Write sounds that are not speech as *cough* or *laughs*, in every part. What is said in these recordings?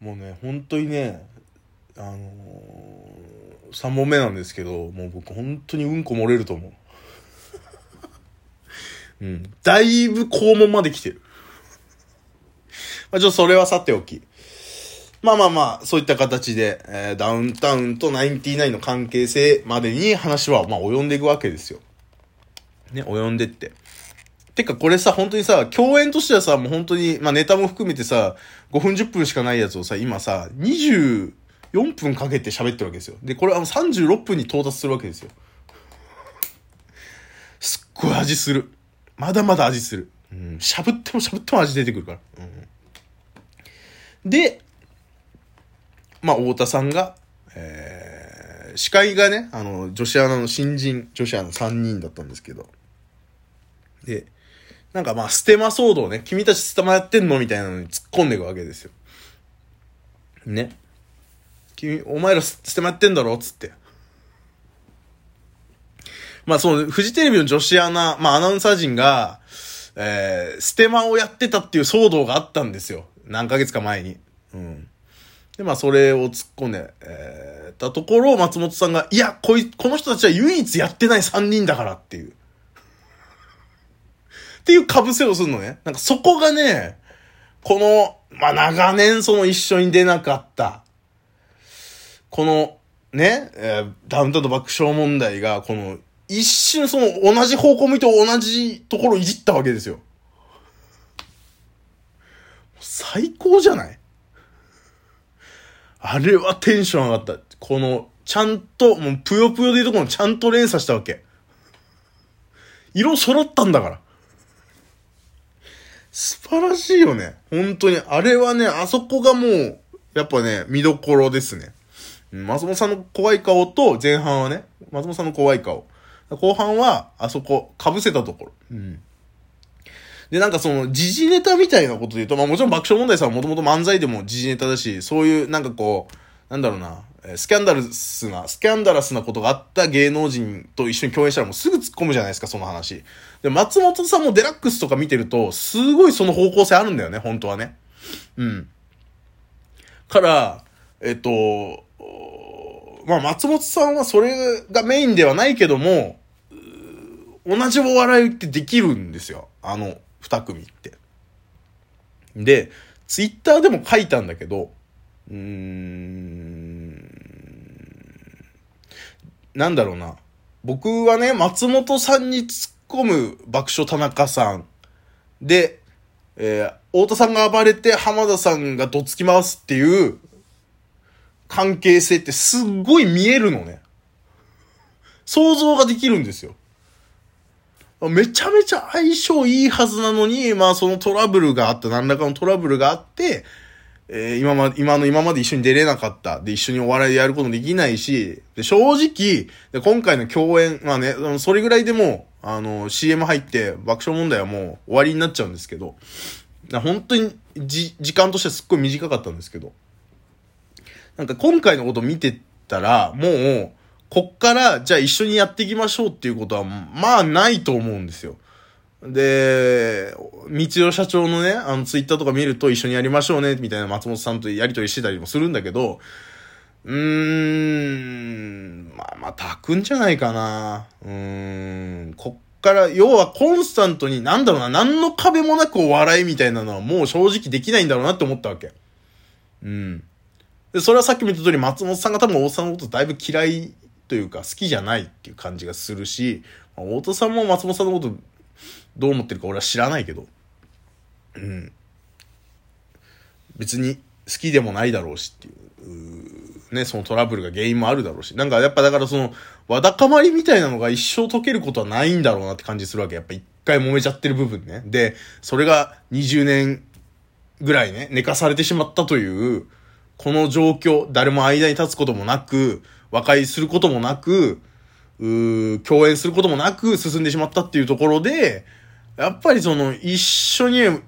もうね本当にねあのー、3問目なんですけどもう僕本当にうんこ漏れると思う *laughs* うんだいぶ肛門まで来てるまあちょっとそれはさておきまあまあまあ、そういった形で、えー、ダウンタウンとナインティナインの関係性までに話は、まあ、及んでいくわけですよ。ね、及んでって。てか、これさ、本当にさ、共演としてはさ、もう本当に、まあネタも含めてさ、5分10分しかないやつをさ、今さ、24分かけて喋ってるわけですよ。で、これあの36分に到達するわけですよ。すっごい味する。まだまだ味する。うん。しゃぶってもしゃぶっても味出てくるから。うん。で、まあ、太田さんが、えー、司会がね、あの、女子アナの新人、女子アナ3人だったんですけど、で、なんかまあ、ステマ騒動ね、君たちステマやってんのみたいなのに突っ込んでいくわけですよ。ね。君、お前らステマやってんだろつって。まあ、その、フジテレビの女子アナ、まあ、アナウンサー陣が、えー、ステマをやってたっていう騒動があったんですよ。何ヶ月か前に。うん。で、まあ、それを突っ込んで、えー、たところ、松本さんが、いや、こい、この人たちは唯一やってない3人だからっていう。っていう被せをするのね。なんかそこがね、この、まあ、長年その一緒に出なかった、この、ね、えー、ダウンタウンと爆笑問題が、この、一瞬その同じ方向向いて同じところいじったわけですよ。最高じゃない？あれはテンション上がった。この、ちゃんと、もうぷよぷよでいうところちゃんと連鎖したわけ。色揃ったんだから。素晴らしいよね。本当に。あれはね、あそこがもう、やっぱね、見どころですね。松本さんの怖い顔と、前半はね、松本さんの怖い顔。後半は、あそこ、被せたところ。うん。で、なんかその、時事ネタみたいなことで言うと、まあもちろん爆笑問題さんはもともと漫才でも時事ネタだし、そういうなんかこう、なんだろうな、スキャンダルスな、スキャンダラスなことがあった芸能人と一緒に共演したらもうすぐ突っ込むじゃないですか、その話。で、松本さんもデラックスとか見てると、すごいその方向性あるんだよね、本当はね。うん。から、えっと、まあ松本さんはそれがメインではないけども、同じお笑いってできるんですよ。あの、二組って。で、ツイッターでも書いたんだけど、うーん、なんだろうな。僕はね、松本さんに突っ込む爆笑田中さん。で、えー、太田さんが暴れて浜田さんがどつき回すっていう関係性ってすっごい見えるのね。想像ができるんですよ。めちゃめちゃ相性いいはずなのに、まあそのトラブルがあった、何らかのトラブルがあって、えー、今ま、今の今まで一緒に出れなかった。で、一緒にお笑いでやることできないし、で、正直、で、今回の共演、まあね、それぐらいでもあの、CM 入って爆笑問題はもう終わりになっちゃうんですけど、本当にじ、時間としてはすっごい短かったんですけど、なんか今回のこと見てたら、もう、こっから、じゃあ一緒にやっていきましょうっていうことは、まあないと思うんですよ。で、三代社長のね、あのツイッターとか見ると一緒にやりましょうね、みたいな松本さんとやりとりしてたりもするんだけど、うーん、まあまあ、炊くんじゃないかな。うーん、こっから、要はコンスタントに、なんだろうな、何の壁もなくお笑いみたいなのはもう正直できないんだろうなって思ったわけ。うん。で、それはさっきも言った通り、松本さんが多分大津さんのことだいぶ嫌いというか好きじゃないっていう感じがするし、まあ、太田さんも松本さんのことどう思ってるか俺は知らないけど、うん。別に好きでもないだろうしっていう、ね、そのトラブルが原因もあるだろうし。なんかやっぱだからその、わだかまりみたいなのが一生解けることはないんだろうなって感じするわけ。やっぱ一回揉めちゃってる部分ね。で、それが20年ぐらいね、寝かされてしまったという、この状況、誰も間に立つこともなく、和解することもなく、う共演することもなく進んでしまったっていうところで、やっぱりその、一緒に、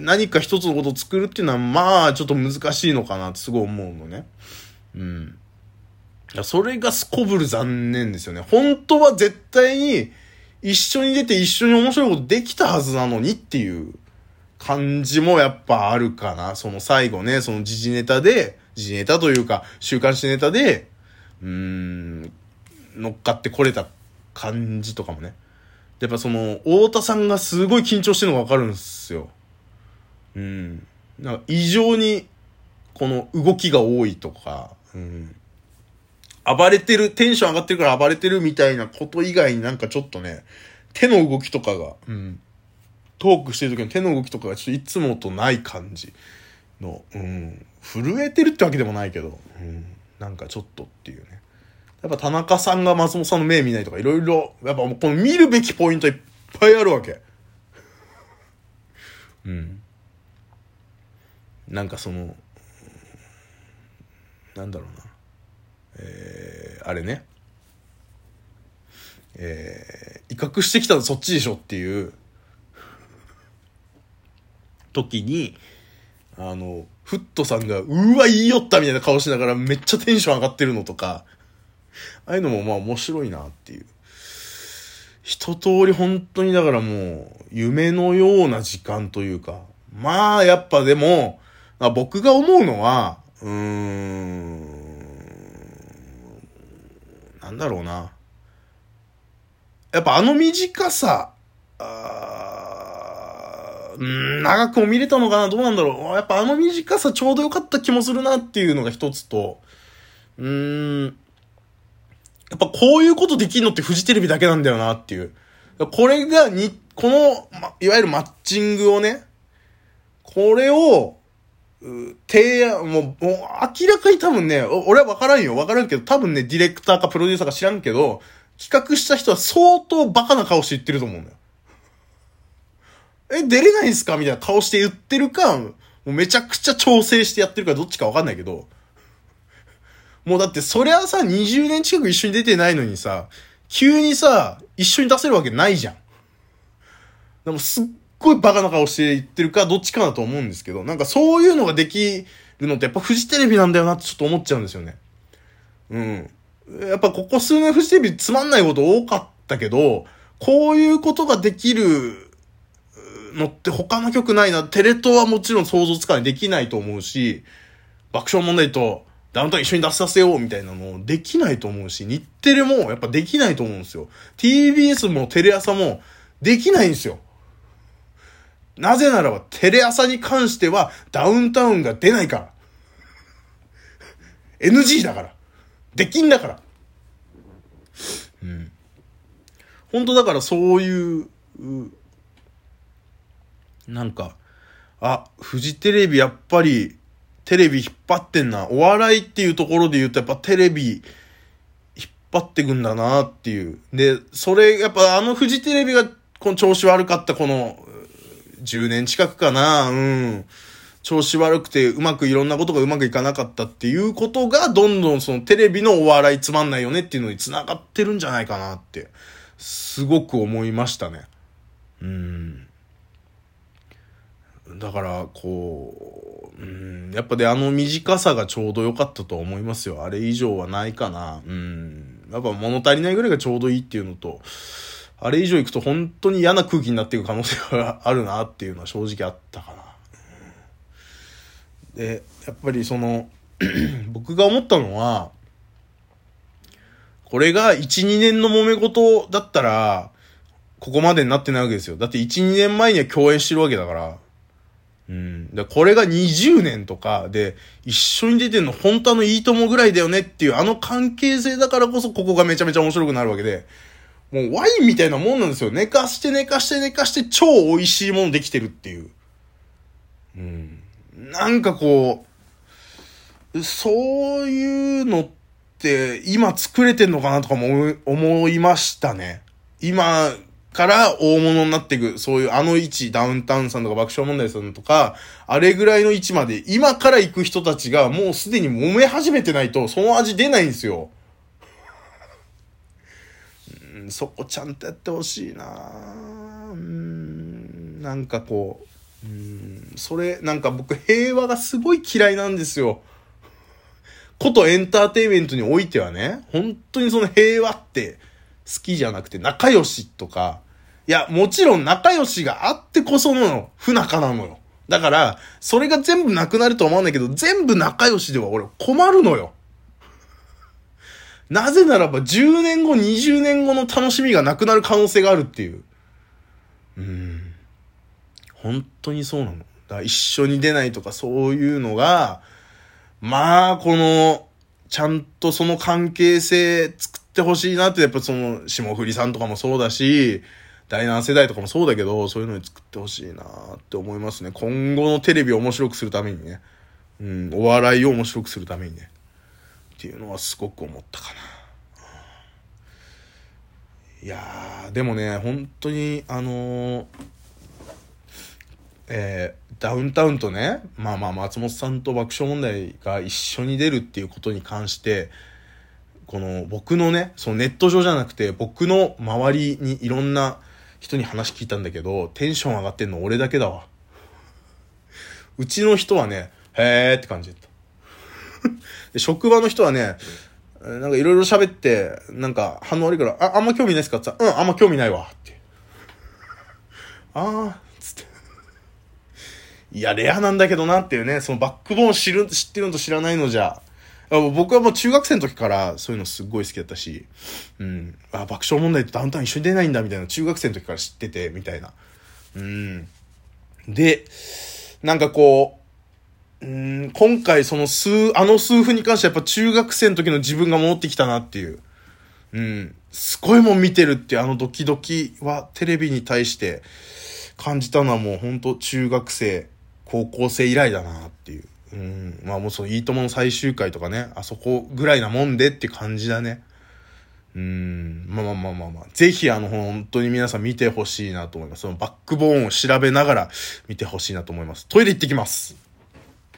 何か一つのことを作るっていうのは、まあ、ちょっと難しいのかなってすごい思うのね。うん。それがすこぶる残念ですよね。本当は絶対に、一緒に出て一緒に面白いことできたはずなのにっていう感じもやっぱあるかな。その最後ね、その時事ネタで、時事ネタというか、週刊誌ネタで、うーん、乗っかってこれた感じとかもね。やっぱその、太田さんがすごい緊張してるのがわかるんですよ。うん。なんか異常に、この動きが多いとか、うん。暴れてる、テンション上がってるから暴れてるみたいなこと以外になんかちょっとね、手の動きとかが、うん。トークしてる時の手の動きとかがちょっといつもとない感じの、うん。震えてるってわけでもないけど、うん。なんかちょっとっていうね。やっぱ田中さんが松本さんの目見ないとかいろいろ、やっぱこの見るべきポイントいっぱいあるわけ。うん。なんかその、なんだろうな。えー、あれね。えー、威嚇してきたのそっちでしょっていう時に、あの、フットさんが、うわ、言いよったみたいな顔しながらめっちゃテンション上がってるのとか、ああいうのもまあ面白いなっていう。一通り本当にだからもう、夢のような時間というか、まあやっぱでも、僕が思うのは、うーん、なんだろうな。やっぱあの短さ、あん、長くも見れたのかなどうなんだろうやっぱあの短さちょうど良かった気もするなっていうのが一つと、うーん、やっぱこういうことできるのってフジテレビだけなんだよなっていう。これがに、この、ま、いわゆるマッチングをね、これを、提案、もう、もう明らかに多分ね、俺はわからんよ。わからんけど、多分ね、ディレクターかプロデューサーか知らんけど、企画した人は相当バカな顔して言ってると思うんだよ。え、出れないんすか？みたいな顔して言ってるか、もうめちゃくちゃ調整してやってるかどっちかわかんないけど、もうだってそりゃさ、20年近く一緒に出てないのにさ、急にさ、一緒に出せるわけないじゃん。でもすっごいバカな顔して言ってるか、どっちかだと思うんですけど、なんかそういうのができるのってやっぱフジテレビなんだよなってちょっと思っちゃうんですよね。うん。やっぱここ数年フジテレビつまんないこと多かったけど、こういうことができるのって他の曲ないな。テレ東はもちろん想像つかないできないと思うし、爆笑問題とダウンタウン一緒に出させようみたいなのできないと思うし、日テレもやっぱできないと思うんですよ。TBS もテレ朝もできないんですよ。なぜならばテレ朝に関してはダウンタウンが出ないから。NG だから。できんだから。うん。本当だからそういう、なんか、あ、フジテレビやっぱりテレビ引っ張ってんな。お笑いっていうところで言うとやっぱテレビ引っ張ってくんだなっていう。で、それ、やっぱあのフジテレビがこの調子悪かったこの10年近くかな。うん。調子悪くてうまくいろんなことがうまくいかなかったっていうことがどんどんそのテレビのお笑いつまんないよねっていうのに繋がってるんじゃないかなってすごく思いましたね。うん。だから、こう、うん、やっぱであの短さがちょうど良かったと思いますよ。あれ以上はないかな。うん。やっぱ物足りないぐらいがちょうどいいっていうのと、あれ以上行くと本当に嫌な空気になっていく可能性があるなっていうのは正直あったかな。で、やっぱりその *clears throat* 僕が思ったのは、これが1、2年の揉め事だったら、ここまでになってないわけですよ。だって1、2年前には共演してるわけだから。うん。で、これが20年とかで、一緒に出てんの本当のいいともぐらいだよねっていうあの関係性だからこそここがめちゃめちゃ面白くなるわけで、もうワインみたいなもんなんですよ。寝かして寝かして寝かして超美味しいものできてるっていう。うん。なんかこう、そういうのって今作れてんのかなとかも思いましたね。今から大物になっていく、そういうあの位置、ダウンタウンさんとか爆笑問題さんとか、あれぐらいの位置まで、今から行く人たちがもうすでに揉め始めてないと、その味出ないんですよ。うん、そこちゃんとやってほしいなうん、なんかこう、うん、それ、なんか僕平和がすごい嫌いなんですよ。ことエンターテイメントにおいてはね、本当にその平和って好きじゃなくて仲良しとか、いや、もちろん仲良しがあってこその不仲なのよ。だから、それが全部なくなるとは思わないけど、全部仲良しでは俺困るのよ。なぜならば10年後、20年後の楽しみがなくなる可能性があるっていう。うん。本当にそうなの。だから一緒に出ないとかそういうのが、まあ、この、ちゃんとその関係性作ってほしいなって、やっぱその、霜降りさんとかもそうだし、第7世代とかもそうだけど、そういうのに作ってほしいなって思いますね。今後のテレビを面白くするためにね。うん、お笑いを面白くするためにね。っていうのはすごく思ったかな。いやー、でもね、本当に、あのーえーダウンタウンとね、まあまあ松本さんと爆笑問題が一緒に出るっていうことに関して、この僕のね、そのネット上じゃなくて僕の周りにいろんな人に話聞いたんだけど、テンション上がってんの俺だけだわ。うちの人はね、へーって感じだった。で職場の人はね、なんかいろいろ喋って、なんか反応悪いから、あ、あんま興味ないですか？って言ったら、うん、あんま興味ないわ。って。あー、つって。いや、レアなんだけどなっていうね、そのバックボーン知る、知ってるのと知らないのじゃ、僕はもう中学生の時からそういうのすっごい好きだったし、うん、あ、爆笑問題とダウンタウン一緒に出ないんだみたいな中学生の時から知ってて、みたいな。うん。で、なんかこう、うん、今回その数、あの数分に関してはやっぱ中学生の時の自分が戻ってきたなっていう。うん。すごいもん見てるってあのドキドキはテレビに対して感じたのはもうほんと中学生、高校生以来だなっていう。うん。まあもうそのいいともの最終回とかね、あそこぐらいなもんでって感じだね。うん。まあまあまあまあまあ。ぜひあの本当に皆さん見てほしいなと思います。そのバックボーンを調べながら見てほしいなと思います。トイレ行ってきます。